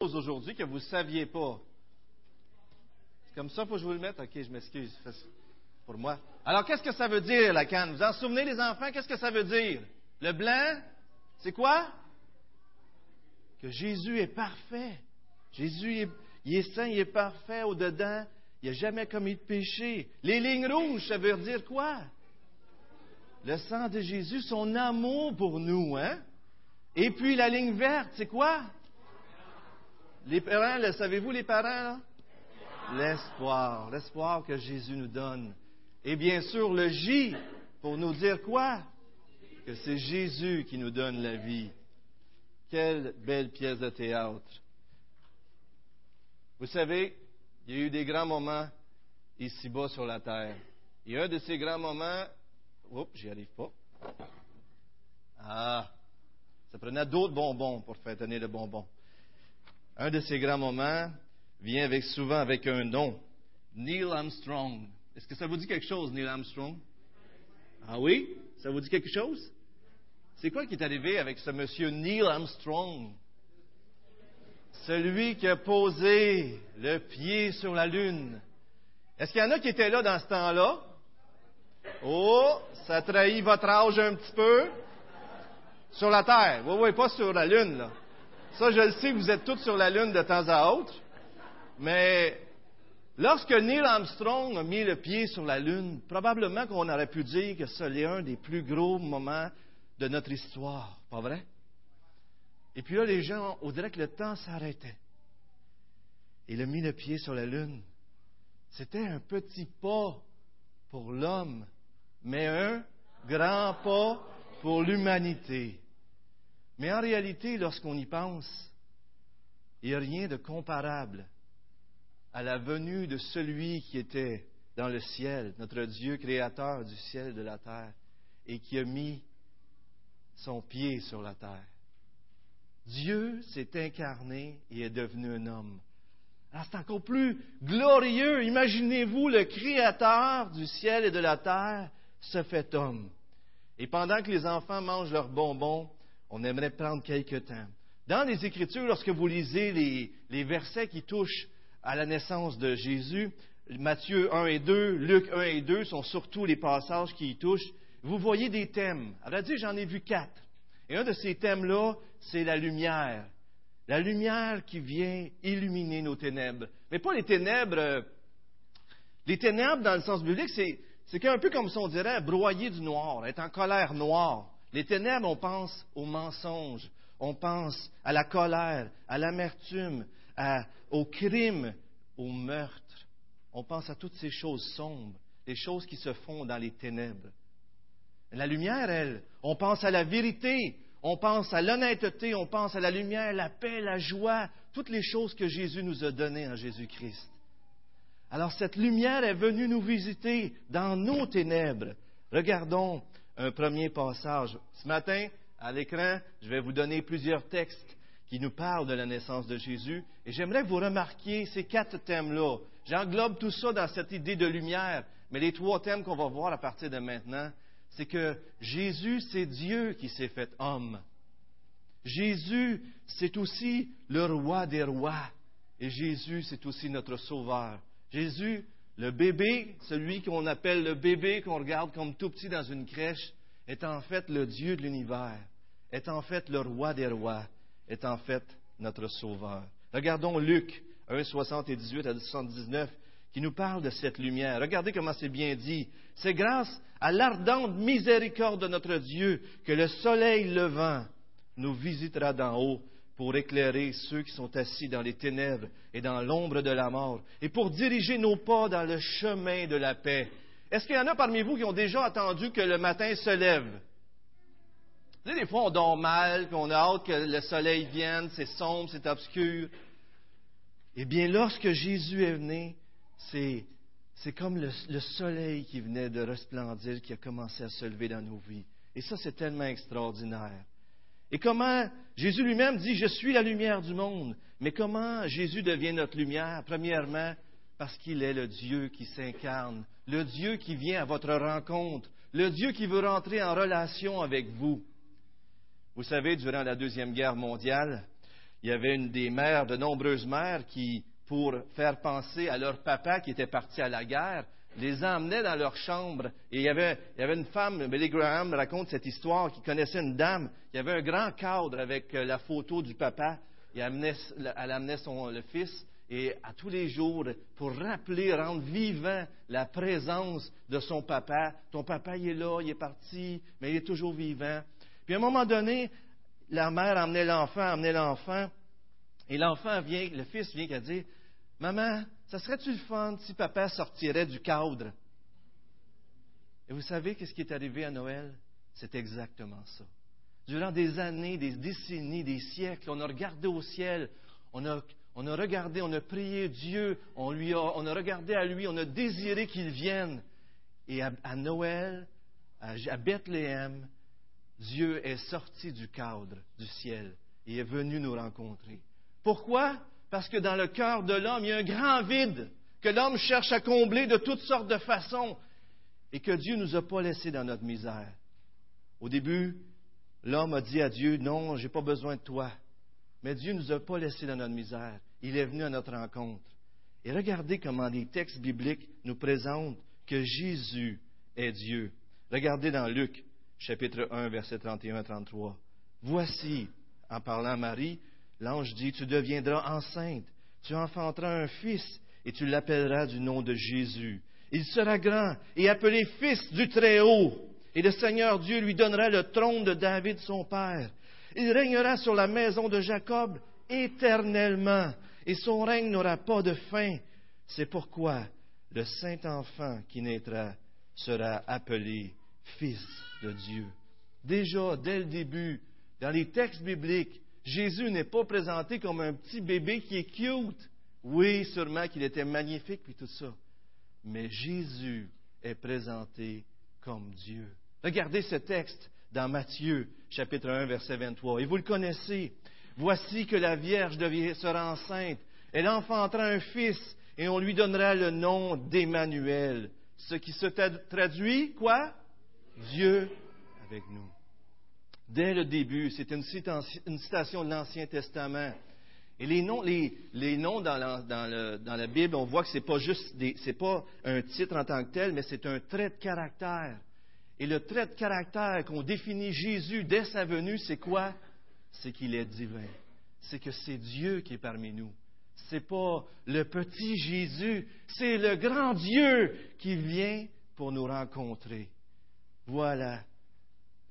aujourd'hui que vous ne saviez pas. C'est comme ça, faut que je vous le mette? OK, je m'excuse. Pour moi. Alors, qu'est-ce que ça veut dire, la canne? Vous en souvenez, les enfants? Qu'est-ce que ça veut dire? Le blanc, c'est quoi? Que Jésus est parfait. Jésus, est, il est saint, il est parfait au-dedans. Il n'a jamais commis de péché. Les lignes rouges, ça veut dire quoi? Le sang de Jésus, son amour pour nous, hein? Et puis la ligne verte, c'est quoi? Les parents, le savez-vous, les parents? L'espoir. L'espoir que Jésus nous donne. Et bien sûr, le J, pour nous dire quoi? Que c'est Jésus qui nous donne la vie. Quelle belle pièce de théâtre. Vous savez, il y a eu des grands moments ici-bas sur la terre. Et un de ces grands moments, oups, j'y arrive pas. Ah, ça prenait d'autres bonbons pour faire tenir le bonbon. Un de ces grands moments vient avec, souvent avec un nom. Neil Armstrong. Est-ce que ça vous dit quelque chose, Neil Armstrong? Ah oui? Ça vous dit quelque chose? C'est quoi qui est arrivé avec ce monsieur Neil Armstrong? Celui qui a posé le pied sur la Lune. Est-ce qu'il y en a qui étaient là dans ce temps-là? Oh, ça trahit votre âge un petit peu. Sur la Terre. Oui, oui, pas sur la Lune, là. Ça, je le sais, vous êtes tous sur la Lune de temps à autre. Mais lorsque Neil Armstrong a mis le pied sur la Lune, probablement qu'on aurait pu dire que c'est un des plus gros moments de notre histoire. Pas vrai? Et puis là, les gens, on dirait que le temps s'arrêtait. Il a mis le pied sur la Lune. C'était un petit pas pour l'homme, mais un grand pas pour l'humanité. Mais en réalité, lorsqu'on y pense, il n'y a rien de comparable à la venue de celui qui était dans le ciel, notre Dieu créateur du ciel et de la terre, et qui a mis son pied sur la terre. Dieu s'est incarné et est devenu un homme. Alors c'est encore plus glorieux. Imaginez-vous le Créateur du ciel et de la terre se fait homme. Et pendant que les enfants mangent leurs bonbons, on aimerait prendre quelques temps. Dans les Écritures, lorsque vous lisez les, versets qui touchent à la naissance de Jésus, Matthieu 1 et 2, Luc 1 et 2 sont surtout les passages qui y touchent. Vous voyez des thèmes. À vrai dire, j'en ai vu quatre. Et un de ces thèmes-là, c'est la lumière. La lumière qui vient illuminer nos ténèbres. Mais pas les ténèbres. Euh, les ténèbres, dans le sens biblique, c'est, c'est un peu comme si on dirait broyer du noir, être en colère noire. Les ténèbres, on pense au mensonge, on pense à la colère, à l'amertume, au crime, au meurtre. On pense à toutes ces choses sombres, les choses qui se font dans les ténèbres. La lumière, elle, on pense à la vérité, on pense à l'honnêteté, on pense à la lumière, la paix, la joie, toutes les choses que Jésus nous a données en Jésus-Christ. Alors cette lumière est venue nous visiter dans nos ténèbres. Regardons un premier passage. Ce matin, à l'écran, je vais vous donner plusieurs textes qui nous parlent de la naissance de Jésus. Et j'aimerais que vous remarquiez ces quatre thèmes-là. J'englobe tout ça dans cette idée de lumière. Mais les trois thèmes qu'on va voir à partir de maintenant, c'est que Jésus, c'est Dieu qui s'est fait homme. Jésus, c'est aussi le roi des rois. Et Jésus, c'est aussi notre sauveur. Jésus, le bébé, celui qu'on appelle le bébé, qu'on regarde comme tout petit dans une crèche, est en fait le Dieu de l'univers, est en fait le roi des rois, est en fait notre sauveur. Regardons Luc 1, 78 à 79 qui nous parle de cette lumière. Regardez comment c'est bien dit. C'est grâce à l'ardente miséricorde de notre Dieu que le soleil levant nous visitera d'en haut pour éclairer ceux qui sont assis dans les ténèbres et dans l'ombre de la mort, et pour diriger nos pas dans le chemin de la paix. Est-ce qu'il y en a parmi vous qui ont déjà attendu que le matin se lève? Vous savez, des fois, on dort mal, qu'on a hâte que le soleil vienne, c'est sombre, c'est obscur. Eh bien, lorsque Jésus est venu, c'est, comme le, le, soleil qui venait de resplendir, qui a commencé à se lever dans nos vies. Et ça, c'est tellement extraordinaire. Et comment Jésus lui-même dit, je suis la lumière du monde. Mais comment Jésus devient notre lumière? Premièrement, parce qu'il est le Dieu qui s'incarne, le Dieu qui vient à votre rencontre, le Dieu qui veut rentrer en relation avec vous. Vous savez, durant la Deuxième Guerre mondiale, il y avait une des mères, de nombreuses mères, qui, pour faire penser à leur papa qui était parti à la guerre, les emmenaient dans leur chambre. Et il y avait, il une femme, Billy Graham raconte cette histoire, qui connaissait une dame, il y avait un grand cadre avec euh, la photo du papa. elle amenait son, le fils, et à tous les jours, pour rappeler, rendre vivant la présence de son papa. Ton papa, il est là, il est parti, mais il est toujours vivant. Puis à un moment donné, la mère emmenait l'enfant, emmenait l'enfant, et l'enfant vient, le fils vient à dire, Maman, ça serait-tu le fun si papa sortirait du cadre? Et vous savez qu'est-ce qui est arrivé à Noël? C'est exactement ça. Durant des années, des décennies, des siècles, on a regardé au ciel, on a, regardé, on a prié Dieu, on, lui a, on a regardé à lui, on a désiré qu'il vienne. Et à, Noël, à Bethléem, Dieu est sorti du cadre du ciel et est venu nous rencontrer. Pourquoi? Parce que dans le cœur de l'homme, il y a un grand vide que l'homme cherche à combler de toutes sortes de façons et que Dieu ne nous a pas laissés dans notre misère. Au début, l'homme a dit à Dieu, non, je n'ai pas besoin de toi. Mais Dieu ne nous a pas laissés dans notre misère. Il est venu à notre rencontre. Et regardez comment les textes bibliques nous présentent que Jésus est Dieu. Regardez dans Luc chapitre 1, verset 31 33. Voici, en parlant à Marie, l'ange dit, tu deviendras enceinte, tu enfanteras un fils, et tu l'appelleras du nom de Jésus. Il sera grand et appelé fils du Très-Haut, et le Seigneur Dieu lui donnera le trône de David son père. Il régnera sur la maison de Jacob éternellement, et son règne n'aura pas de fin. C'est pourquoi le saint enfant qui naîtra sera appelé fils de Dieu. Déjà, dès le début, dans les textes bibliques, Jésus n'est pas présenté comme un petit bébé qui est cute. Oui, sûrement qu'il était magnifique, puis tout ça. Mais Jésus est présenté comme Dieu. Regardez ce texte dans Matthieu, chapitre 1, verset 23. Et vous le connaissez. Voici que la Vierge sera enceinte. Elle enfantera un fils, et on lui donnera le nom d'Emmanuel. Ce qui se traduit, quoi? Dieu avec nous. Dès le début, c'est une, citation de l'Ancien Testament. Et les noms, dans, la, Bible, on voit que ce n'est pas juste pas un titre en tant que tel, mais c'est un trait de caractère. Et le trait de caractère qu'on définit Jésus dès sa venue, c'est quoi? C'est qu'il est divin. C'est que c'est Dieu qui est parmi nous. Ce n'est pas le petit Jésus, c'est le grand Dieu qui vient pour nous rencontrer. Voilà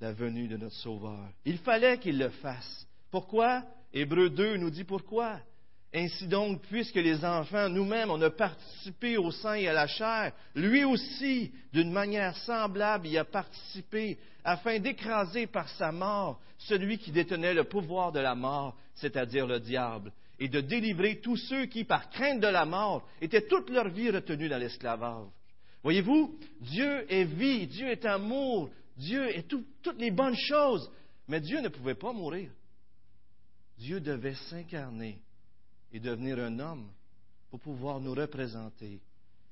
la venue de notre Sauveur. Il fallait qu'il le fasse. Pourquoi? Hébreu 2 nous dit pourquoi. Ainsi donc, puisque les enfants, nous-mêmes, on a participé au sang et à la chair, lui aussi, d'une manière semblable, y a participé, afin d'écraser par sa mort celui qui détenait le pouvoir de la mort, c'est-à-dire le diable, et de délivrer tous ceux qui, par crainte de la mort, étaient toute leur vie retenus dans l'esclavage. Voyez-vous, Dieu est vie, Dieu est amour, Dieu est toutes les bonnes choses, mais Dieu ne pouvait pas mourir. Dieu devait s'incarner et devenir un homme pour pouvoir nous représenter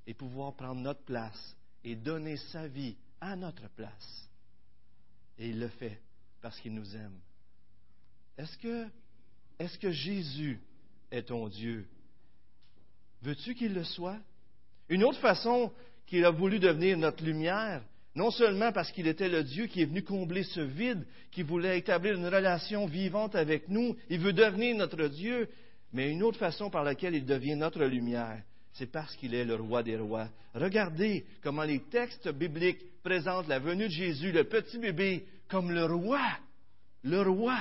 et pouvoir prendre notre place et donner sa vie à notre place. Et il le fait parce qu'il nous aime. Est-ce que, que Jésus est ton Dieu? Veux-tu qu'il le soit? Une autre façon qu'il a voulu devenir notre lumière, non seulement parce qu'il était le Dieu qui est venu combler ce vide, qui voulait établir une relation vivante avec nous, il veut devenir notre Dieu, mais une autre façon par laquelle il devient notre lumière, c'est parce qu'il est le roi des rois. Regardez comment les textes bibliques présentent la venue de Jésus, le petit bébé, comme le roi. Le roi.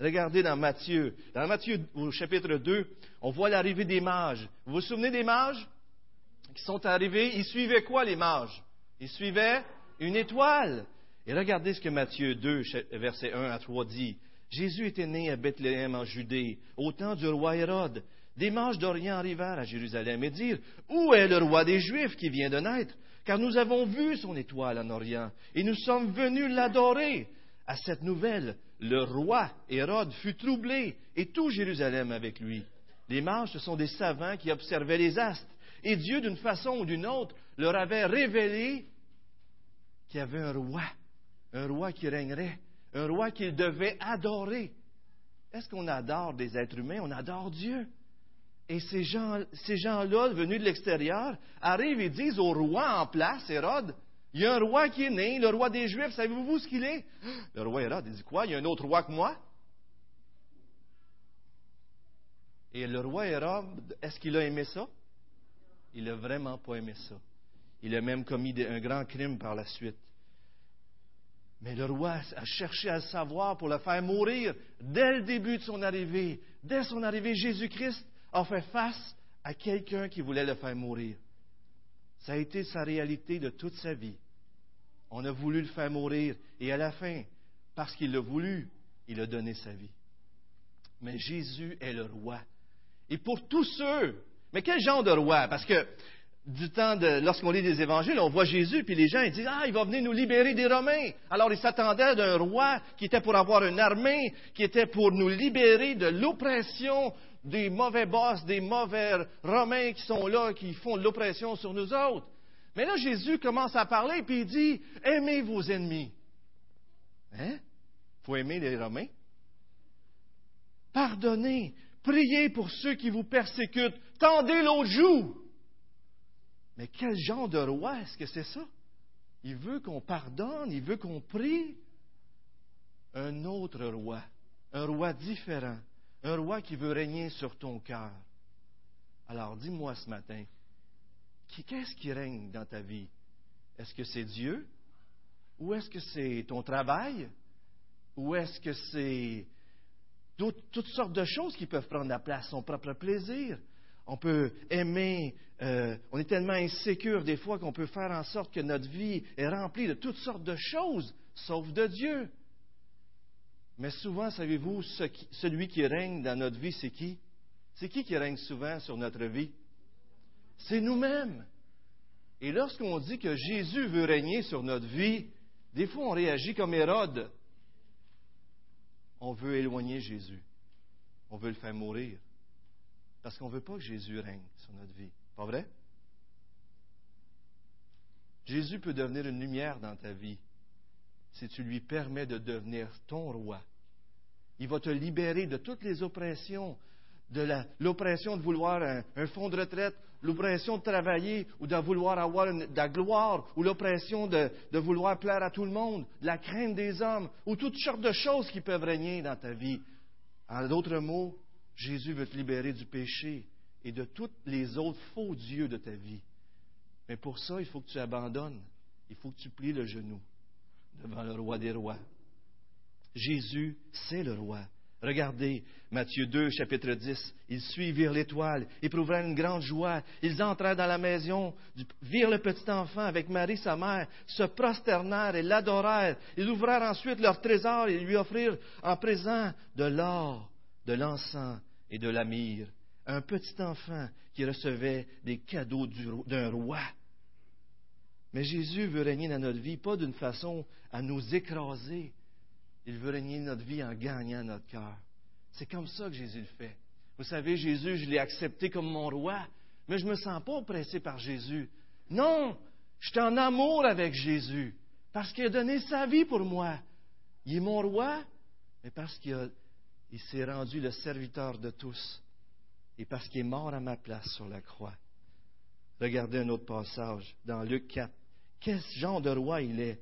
Regardez dans Matthieu. Dans Matthieu au chapitre 2, on voit l'arrivée des mages. Vous vous souvenez des mages qui sont arrivés? Ils suivaient quoi, les mages? Ils suivaient une étoile. Et regardez ce que Matthieu 2, versets 1 à 3 dit. Jésus était né à Bethléem en Judée, au temps du roi Hérode. Des mages d'Orient arrivèrent à Jérusalem et dirent Où est le roi des Juifs qui vient de naître? Car nous avons vu son étoile en Orient et nous sommes venus l'adorer. À cette nouvelle, le roi Hérode fut troublé et tout Jérusalem avec lui. Les mages, ce sont des savants qui observaient les astres. Et Dieu, d'une façon ou d'une autre, leur avait révélé qu'il y avait un roi, un roi qui régnerait, un roi qu'ils devaient adorer. est-ce qu'on adore des êtres humains? On adore Dieu. Et ces gens, ces gens-là, venus de l'extérieur, arrivent et disent au roi en place, Hérode, il y a un roi qui est né, le roi des Juifs, savez-vous ce qu'il est? Le roi Hérode, il dit quoi? Il y a un autre roi que moi? Et le roi Hérode, est-ce qu'il a aimé ça? Il n'a vraiment pas aimé ça. Il a même commis un grand crime par la suite. Mais le roi a cherché à le savoir pour le faire mourir dès le début de son arrivée. Dès son arrivée, Jésus-Christ a fait face à quelqu'un qui voulait le faire mourir. Ça a été sa réalité de toute sa vie. On a voulu le faire mourir et à la fin, parce qu'il l'a voulu, il a donné sa vie. Mais Jésus est le roi. Et pour tous ceux, mais quel genre de roi? Parce que du temps lorsqu'on lit des évangiles, on voit Jésus, puis les gens ils disent, ah, il va venir nous libérer des Romains. Alors ils s'attendaient d'un roi qui était pour avoir une armée, qui était pour nous libérer de l'oppression des mauvais boss, des mauvais Romains qui sont là, qui font de l'oppression sur nous autres. Mais là, Jésus commence à parler, puis il dit, aimez vos ennemis. Hein? Faut aimer les Romains. Pardonnez, priez pour ceux qui vous persécutent, tendez l'autre joue. Mais quel genre de roi est-ce que c'est ça? Il veut qu'on pardonne, il veut qu'on prie. Un autre roi, un roi différent, un roi qui veut régner sur ton cœur. Alors dis-moi ce matin, qu'est-ce qui règne dans ta vie? Est-ce que c'est Dieu? Ou est-ce que c'est ton travail? Ou est-ce que c'est toutes sortes de choses qui peuvent prendre la place, son propre plaisir? On peut aimer, euh, on est tellement insécure des fois qu'on peut faire en sorte que notre vie est remplie de toutes sortes de choses, sauf de Dieu. Mais souvent, savez-vous, celui qui règne dans notre vie, c'est qui? C'est qui qui règne souvent sur notre vie? C'est nous-mêmes. Et lorsqu'on dit que Jésus veut régner sur notre vie, des fois on réagit comme Hérode. On veut éloigner Jésus. On veut le faire mourir. Parce qu'on ne veut pas que Jésus règne sur notre vie. Pas vrai? Jésus peut devenir une lumière dans ta vie si tu lui permets de devenir ton roi. Il va te libérer de toutes les oppressions, de l'oppression de vouloir un, fonds de retraite, l'oppression de travailler ou de vouloir avoir de la gloire, ou l'oppression de, vouloir plaire à tout le monde, de la crainte des hommes, ou toutes sortes de choses qui peuvent régner dans ta vie. En d'autres mots, Jésus veut te libérer du péché et de tous les autres faux dieux de ta vie. Mais pour ça, il faut que tu abandonnes. Il faut que tu plies le genou devant le roi des rois. Jésus, c'est le roi. Regardez Matthieu 2, chapitre 10. Ils suivirent l'étoile, éprouvèrent une grande joie. Ils entrèrent dans la maison, virent le petit enfant avec Marie, sa mère, se prosternèrent et l'adorèrent. Ils ouvrirent ensuite leur trésor et lui offrirent en présent de l'or, de l'encens et de la myrrhe. Un petit enfant qui recevait des cadeaux d'un roi. Mais Jésus veut régner dans notre vie, pas d'une façon à nous écraser. Il veut régner notre vie en gagnant notre cœur. C'est comme ça que Jésus le fait. Vous savez, Jésus, je l'ai accepté comme mon roi, mais je ne me sens pas oppressé par Jésus. Non, je suis en amour avec Jésus, parce qu'il a donné sa vie pour moi. Il est mon roi, mais parce qu'il a il s'est rendu le serviteur de tous et parce qu'il est mort à ma place sur la croix. Regardez un autre passage dans Luc 4. Quel genre de roi il est.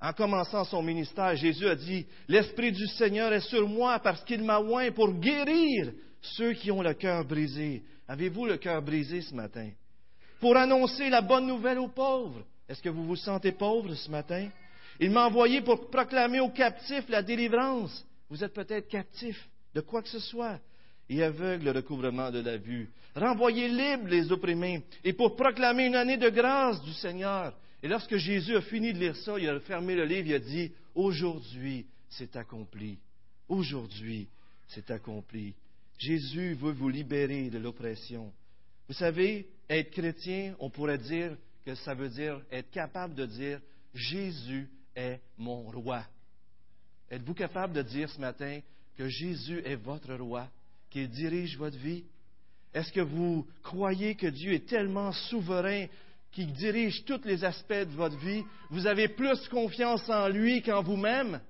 En commençant son ministère, Jésus a dit, L'Esprit du Seigneur est sur moi parce qu'il m'a oint pour guérir ceux qui ont le cœur brisé. Avez-vous le cœur brisé ce matin? Pour annoncer la bonne nouvelle aux pauvres. Est-ce que vous vous sentez pauvre ce matin? Il m'a envoyé pour proclamer aux captifs la délivrance vous êtes peut-être captif de quoi que ce soit et aveugle le recouvrement de la vue. Renvoyez libre les opprimés et pour proclamer une année de grâce du Seigneur. Et lorsque Jésus a fini de lire ça, il a fermé le livre, il a dit, aujourd'hui c'est accompli. Aujourd'hui c'est accompli. Jésus veut vous libérer de l'oppression. Vous savez, être chrétien, on pourrait dire que ça veut dire être capable de dire, Jésus est mon roi. Êtes-vous capable de dire ce matin que Jésus est votre roi, qu'il dirige votre vie? Est-ce que vous croyez que Dieu est tellement souverain qu'il dirige tous les aspects de votre vie? Vous avez plus confiance en lui qu'en vous-même?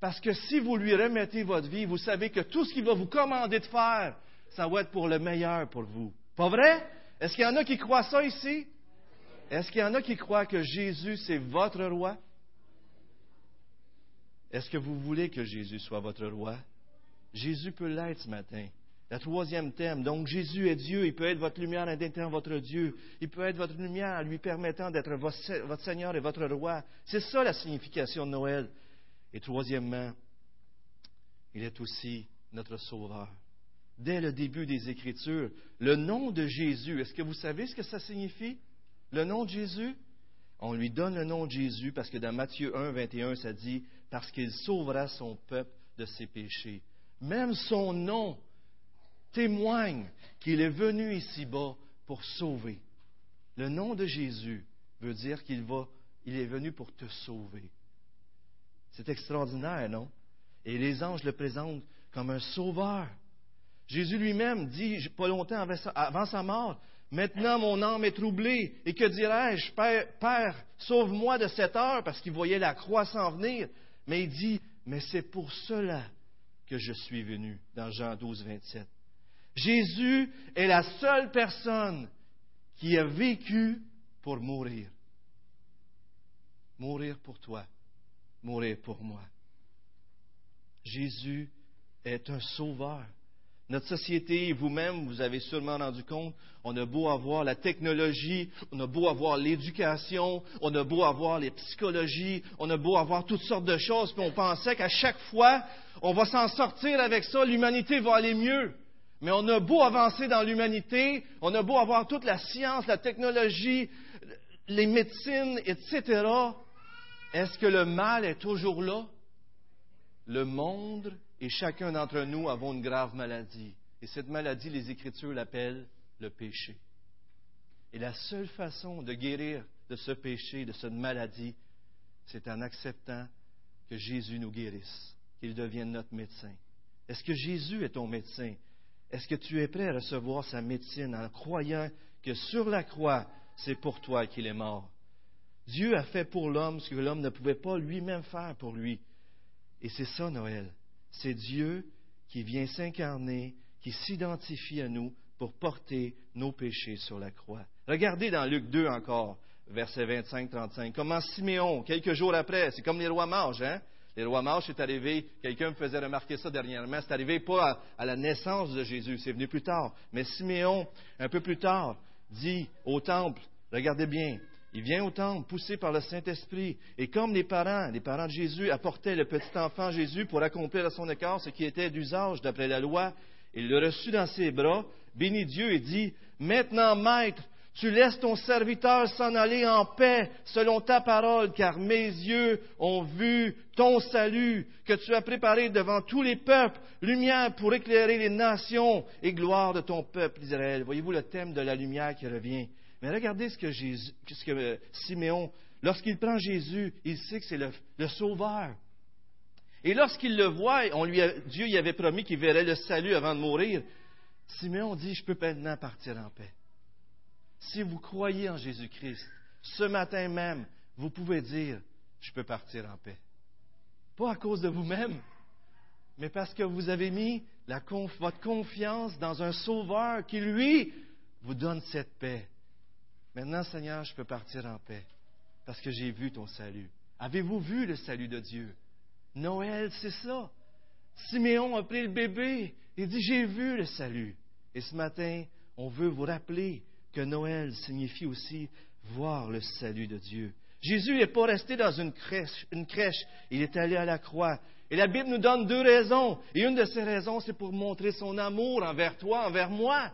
Parce que si vous lui remettez votre vie, vous savez que tout ce qu'il va vous commander de faire, ça va être pour le meilleur pour vous. Pas vrai? Est-ce qu'il y en a qui croient ça ici? Est-ce qu'il y en a qui croient que Jésus, c'est votre roi? Est-ce que vous voulez que Jésus soit votre roi? Jésus peut l'être ce matin. Le troisième thème, donc Jésus est Dieu, il peut être votre lumière en étant votre Dieu, il peut être votre lumière en lui permettant d'être votre Seigneur et votre roi. C'est ça la signification de Noël. Et troisièmement, il est aussi notre Sauveur. Dès le début des Écritures, le nom de Jésus, est-ce que vous savez ce que ça signifie? Le nom de Jésus? On lui donne le nom de Jésus parce que dans Matthieu 1, 21, ça dit, parce qu'il sauvera son peuple de ses péchés. Même son nom témoigne qu'il est venu ici-bas pour sauver. Le nom de Jésus veut dire qu'il va, il est venu pour te sauver. C'est extraordinaire, non? Et les anges le présentent comme un sauveur. Jésus lui-même dit, pas longtemps avant sa mort, Maintenant mon âme est troublée, et que dirais-je, Père, Père sauve-moi de cette heure, parce qu'il voyait la croix s'en venir. Mais il dit, mais c'est pour cela que je suis venu, dans Jean 12, 27. Jésus est la seule personne qui a vécu pour mourir. Mourir pour toi, mourir pour moi. Jésus est un sauveur. Notre société vous-même, vous avez sûrement rendu compte, on a beau avoir la technologie, on a beau avoir l'éducation, on a beau avoir les psychologies, on a beau avoir toutes sortes de choses, puis on pensait qu'à chaque fois, on va s'en sortir avec ça, l'humanité va aller mieux. Mais on a beau avancer dans l'humanité, on a beau avoir toute la science, la technologie, les médecines, etc. Est-ce que le mal est toujours là? Le monde et chacun d'entre nous avons une grave maladie. Et cette maladie, les Écritures l'appellent le péché. Et la seule façon de guérir de ce péché, de cette maladie, c'est en acceptant que Jésus nous guérisse, qu'il devienne notre médecin. Est-ce que Jésus est ton médecin? Est-ce que tu es prêt à recevoir sa médecine en croyant que sur la croix, c'est pour toi qu'il est mort? Dieu a fait pour l'homme ce que l'homme ne pouvait pas lui-même faire pour lui. Et c'est ça, Noël c'est Dieu qui vient s'incarner, qui s'identifie à nous pour porter nos péchés sur la croix. Regardez dans Luc 2 encore, verset 25-35, comment Siméon, quelques jours après, c'est comme les rois mages, hein? Les rois mages, c'est arrivé, quelqu'un me faisait remarquer ça dernièrement, c'est arrivé pas à la naissance de Jésus, c'est venu plus tard. Mais Siméon, un peu plus tard, dit au temple, regardez bien, il vient au temple, poussé par le Saint-Esprit. Et comme les parents, les parents de Jésus, apportaient le petit enfant Jésus pour accomplir à son écart ce qui était d'usage d'après la loi, il le reçut dans ses bras, bénit Dieu et dit, Maintenant, Maître, tu laisses ton serviteur s'en aller en paix selon ta parole, car mes yeux ont vu ton salut que tu as préparé devant tous les peuples, lumière pour éclairer les nations et gloire de ton peuple Israël. Voyez-vous le thème de la lumière qui revient. Mais regardez ce que, euh, Siméon, lorsqu'il prend Jésus, il sait que c'est le, Sauveur. Et lorsqu'il le voit, lui Dieu y avait promis qu'il verrait le salut avant de mourir. Siméon dit, je peux maintenant partir en paix. Si vous croyez en Jésus-Christ, ce matin même, vous pouvez dire, je peux partir en paix. Pas à cause de vous-même, mais parce que vous avez mis votre confiance dans un Sauveur qui, lui, vous donne cette paix. Maintenant, Seigneur, je peux partir en paix parce que j'ai vu ton salut. Avez-vous vu le salut de Dieu? Noël, c'est ça. Siméon a pris le bébé et dit, j'ai vu le salut. Et ce matin, on veut vous rappeler que Noël signifie aussi voir le salut de Dieu. Jésus n'est pas resté dans une crèche, une crèche, il est allé à la croix. Et la Bible nous donne deux raisons. Et une de ces raisons, c'est pour montrer son amour envers toi, envers moi.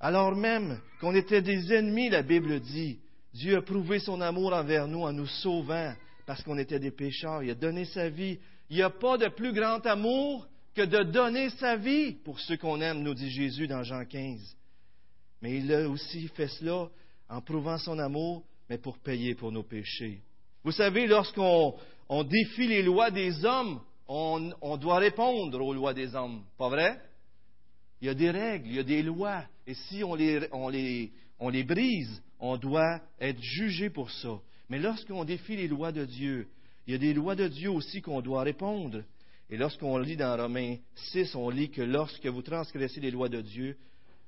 Alors même qu'on était des ennemis, la Bible dit, Dieu a prouvé son amour envers nous en nous sauvant parce qu'on était des pécheurs. Il a donné sa vie. Il n'y a pas de plus grand amour que de donner sa vie pour ceux qu'on aime, nous dit Jésus dans Jean 15. Mais il a aussi fait cela en prouvant son amour, mais pour payer pour nos péchés. Vous savez, lorsqu'on défie les lois des hommes, on, on doit répondre aux lois des hommes, pas vrai? Il y a des règles, il y a des lois. Et si on les, brise, on doit être jugé pour ça. Mais lorsqu'on défie les lois de Dieu, Il y a des lois de Dieu aussi qu'on doit répondre. Et lorsqu'on lit dans Romains 6, on lit que lorsque vous transgressez les lois de Dieu,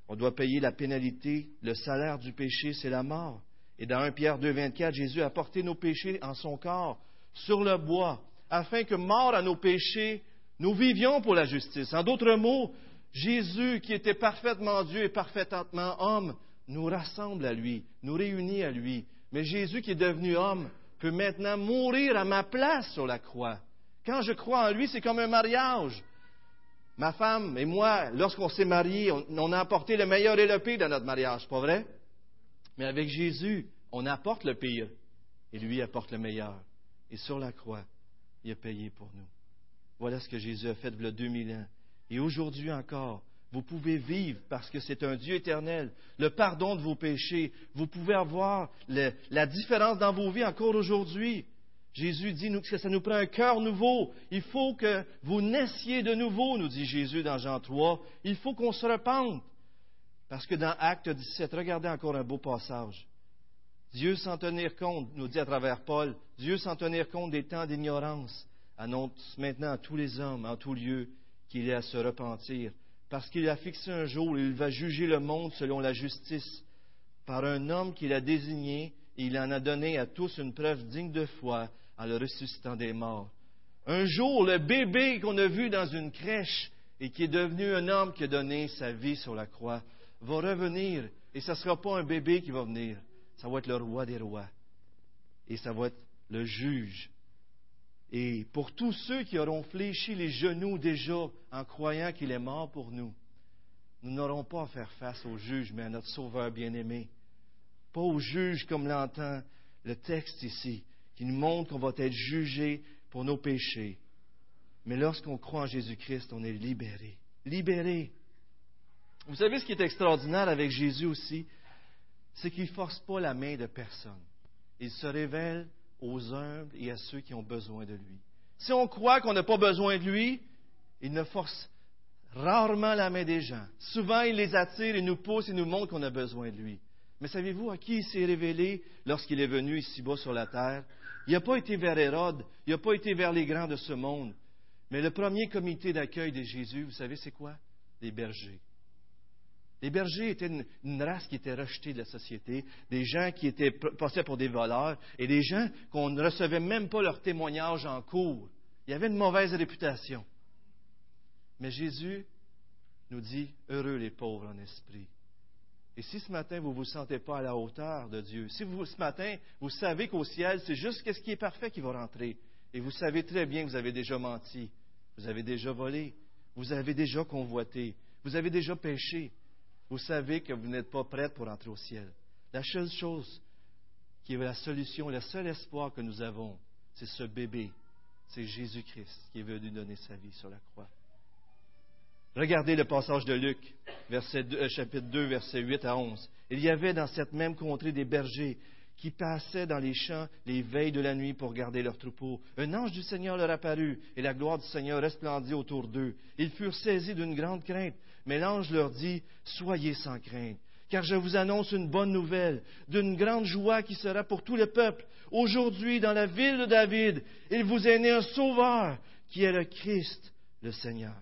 on doit payer la pénalité. Le salaire du péché, c'est la mort. Et dans 1 Pierre 2, 24, Jésus a porté nos péchés en son corps, sur le bois, afin que, mort à nos péchés, nous vivions pour la justice. En d'autres mots, Jésus, qui était parfaitement Dieu et parfaitement homme, nous rassemble à lui, nous réunit à lui. Mais Jésus, qui est devenu homme, peut maintenant mourir à ma place sur la croix. Quand je crois en lui, c'est comme un mariage. Ma femme et moi, lorsqu'on s'est mariés, on, a apporté le meilleur et le pire dans notre mariage, pas vrai? Mais avec Jésus, on apporte le pire et lui apporte le meilleur. Et sur la croix, il a payé pour nous. Voilà ce que Jésus a fait il y a 2000 ans. Et aujourd'hui encore, vous pouvez vivre parce que c'est un Dieu éternel, le pardon de vos péchés. Vous pouvez avoir la différence dans vos vies encore aujourd'hui. Jésus dit que ça nous prend un cœur nouveau. Il faut que vous naissiez de nouveau, nous dit Jésus dans Jean 3. Il faut qu'on se repente. Parce que dans Acte 17, regardez encore un beau passage. Dieu, sans tenir compte, nous dit à travers Paul, Dieu, sans tenir compte des temps d'ignorance, annonce maintenant à tous les hommes, en tout lieu, qu'il est à se repentir, parce qu'il a fixé un jour où il va juger le monde selon la justice, par un homme qu'il a désigné, et il en a donné à tous une preuve digne de foi en le ressuscitant des morts. Un jour, le bébé qu'on a vu dans une crèche et qui est devenu un homme qui a donné sa vie sur la croix va revenir, et ce ne sera pas un bébé qui va venir, ça va être le roi des rois, et ça va être le juge et pour tous ceux qui auront fléchi les genoux déjà en croyant qu'il est mort pour nous, nous n'aurons pas à faire face au juge, mais à notre Sauveur bien-aimé. Pas au juge comme l'entend le texte ici, qui nous montre qu'on va être jugé pour nos péchés. Mais lorsqu'on croit en Jésus-Christ, on est libéré. Libéré. Vous savez ce qui est extraordinaire avec Jésus aussi? C'est qu'il ne force pas la main de personne. Il se révèle aux humbles et à ceux qui ont besoin de lui. Si on croit qu'on n'a pas besoin de lui, il ne force rarement la main des gens. Souvent, il les attire, il nous pousse, il nous montre qu'on a besoin de lui. Mais savez-vous à qui il s'est révélé lorsqu'il est venu ici-bas sur la terre? Il n'a pas été vers Hérode, il n'a pas été vers les grands de ce monde. Mais le premier comité d'accueil de Jésus, vous savez, c'est quoi? Les bergers. Les bergers étaient une, race qui était rejetée de la société, des gens qui étaient passés pour des voleurs et des gens qu'on ne recevait même pas leur témoignage en cours. Il y avait une mauvaise réputation. Mais Jésus nous dit Heureux les pauvres en esprit. Et si ce matin vous ne vous sentez pas à la hauteur de Dieu, si vous, ce matin vous savez qu'au ciel, c'est juste ce qui est parfait qui va rentrer, et vous savez très bien que vous avez déjà menti, vous avez déjà volé, vous avez déjà convoité, vous avez déjà péché, vous savez que vous n'êtes pas prête pour entrer au ciel. La seule chose qui est la solution, le seul espoir que nous avons, c'est ce bébé, c'est Jésus-Christ qui est venu donner sa vie sur la croix. Regardez le passage de Luc, euh, chapitre 2, versets 8 à 11. Il y avait dans cette même contrée des bergers qui passaient dans les champs les veilles de la nuit pour garder leurs troupeaux. Un ange du Seigneur leur apparut, et la gloire du Seigneur resplendit autour d'eux. Ils furent saisis d'une grande crainte, mais l'ange leur dit, Soyez sans crainte, car je vous annonce une bonne nouvelle, d'une grande joie qui sera pour tout le peuple. Aujourd'hui, dans la ville de David, il vous est né un sauveur, qui est le Christ, le Seigneur.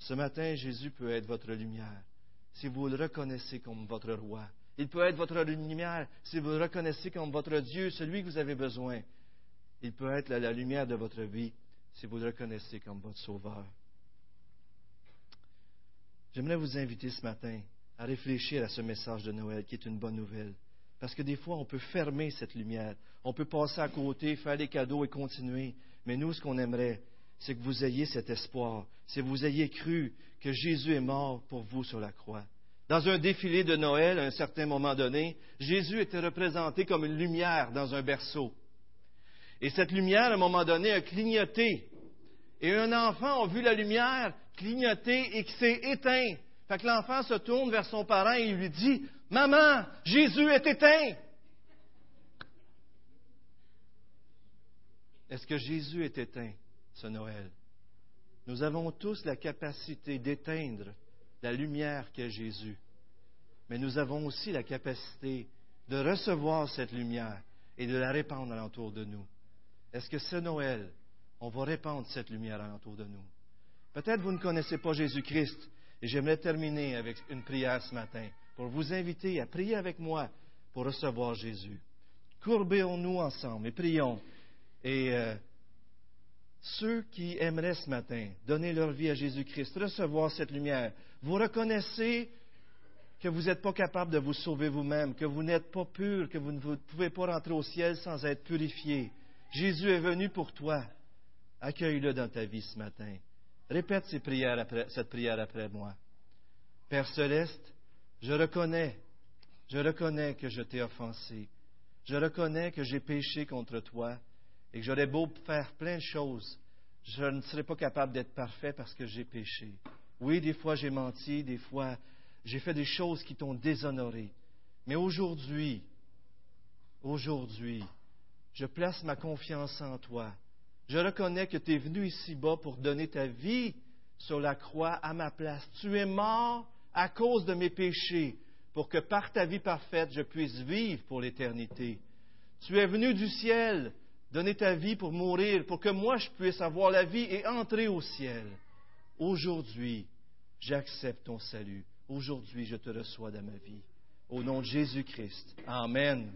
Ce matin, Jésus peut être votre lumière, si vous le reconnaissez comme votre roi. Il peut être votre lumière si vous le reconnaissez comme votre Dieu, celui que vous avez besoin. Il peut être la, lumière de votre vie si vous le reconnaissez comme votre sauveur. J'aimerais vous inviter ce matin à réfléchir à ce message de Noël qui est une bonne nouvelle. Parce que des fois, on peut fermer cette lumière. On peut passer à côté, faire des cadeaux et continuer. Mais nous, ce qu'on aimerait, c'est que vous ayez cet espoir, c'est que vous ayez cru que Jésus est mort pour vous sur la croix. Dans un défilé de Noël, à un certain moment donné, Jésus était représenté comme une lumière dans un berceau. Et cette lumière, à un moment donné, a clignoté. Et un enfant a vu la lumière clignoter et qui s'est éteint. Fait que l'enfant se tourne vers son parent et lui dit Maman, Jésus est éteint. Est-ce que Jésus est éteint ce Noël? Nous avons tous la capacité d'éteindre la lumière qu'est Jésus. Mais nous avons aussi la capacité de recevoir cette lumière et de la répandre alentour de nous. est-ce que ce Noël, on va répandre cette lumière autour de nous? Peut-être vous ne connaissez pas Jésus-Christ et j'aimerais terminer avec une prière ce matin pour vous inviter à prier avec moi pour recevoir Jésus. Courbons-nous ensemble et prions. Et euh, ceux qui aimeraient ce matin donner leur vie à Jésus-Christ, recevoir cette lumière, vous reconnaissez que vous n'êtes pas capable de vous sauver vous-même, que vous n'êtes pas pur, que vous ne pouvez pas rentrer au ciel sans être purifié. Jésus est venu pour toi. Accueille-le dans ta vie ce matin. Répète cette prière après moi. Père céleste, je reconnais, je reconnais que je t'ai offensé. Je reconnais que j'ai péché contre toi et que j'aurais beau faire plein de choses, je ne serais pas capable d'être parfait parce que j'ai péché. Oui, des fois j'ai menti, des fois j'ai fait des choses qui t'ont déshonoré. Mais aujourd'hui, aujourd'hui, je place ma confiance en toi. Je reconnais que tu es venu ici-bas pour donner ta vie sur la croix à ma place. Tu es mort à cause de mes péchés pour que par ta vie parfaite, je puisse vivre pour l'éternité. Tu es venu du ciel donner ta vie pour mourir, pour que moi je puisse avoir la vie et entrer au ciel. Aujourd'hui, j'accepte ton salut. Aujourd'hui, je te reçois dans ma vie. Au nom de Jésus-Christ. Amen.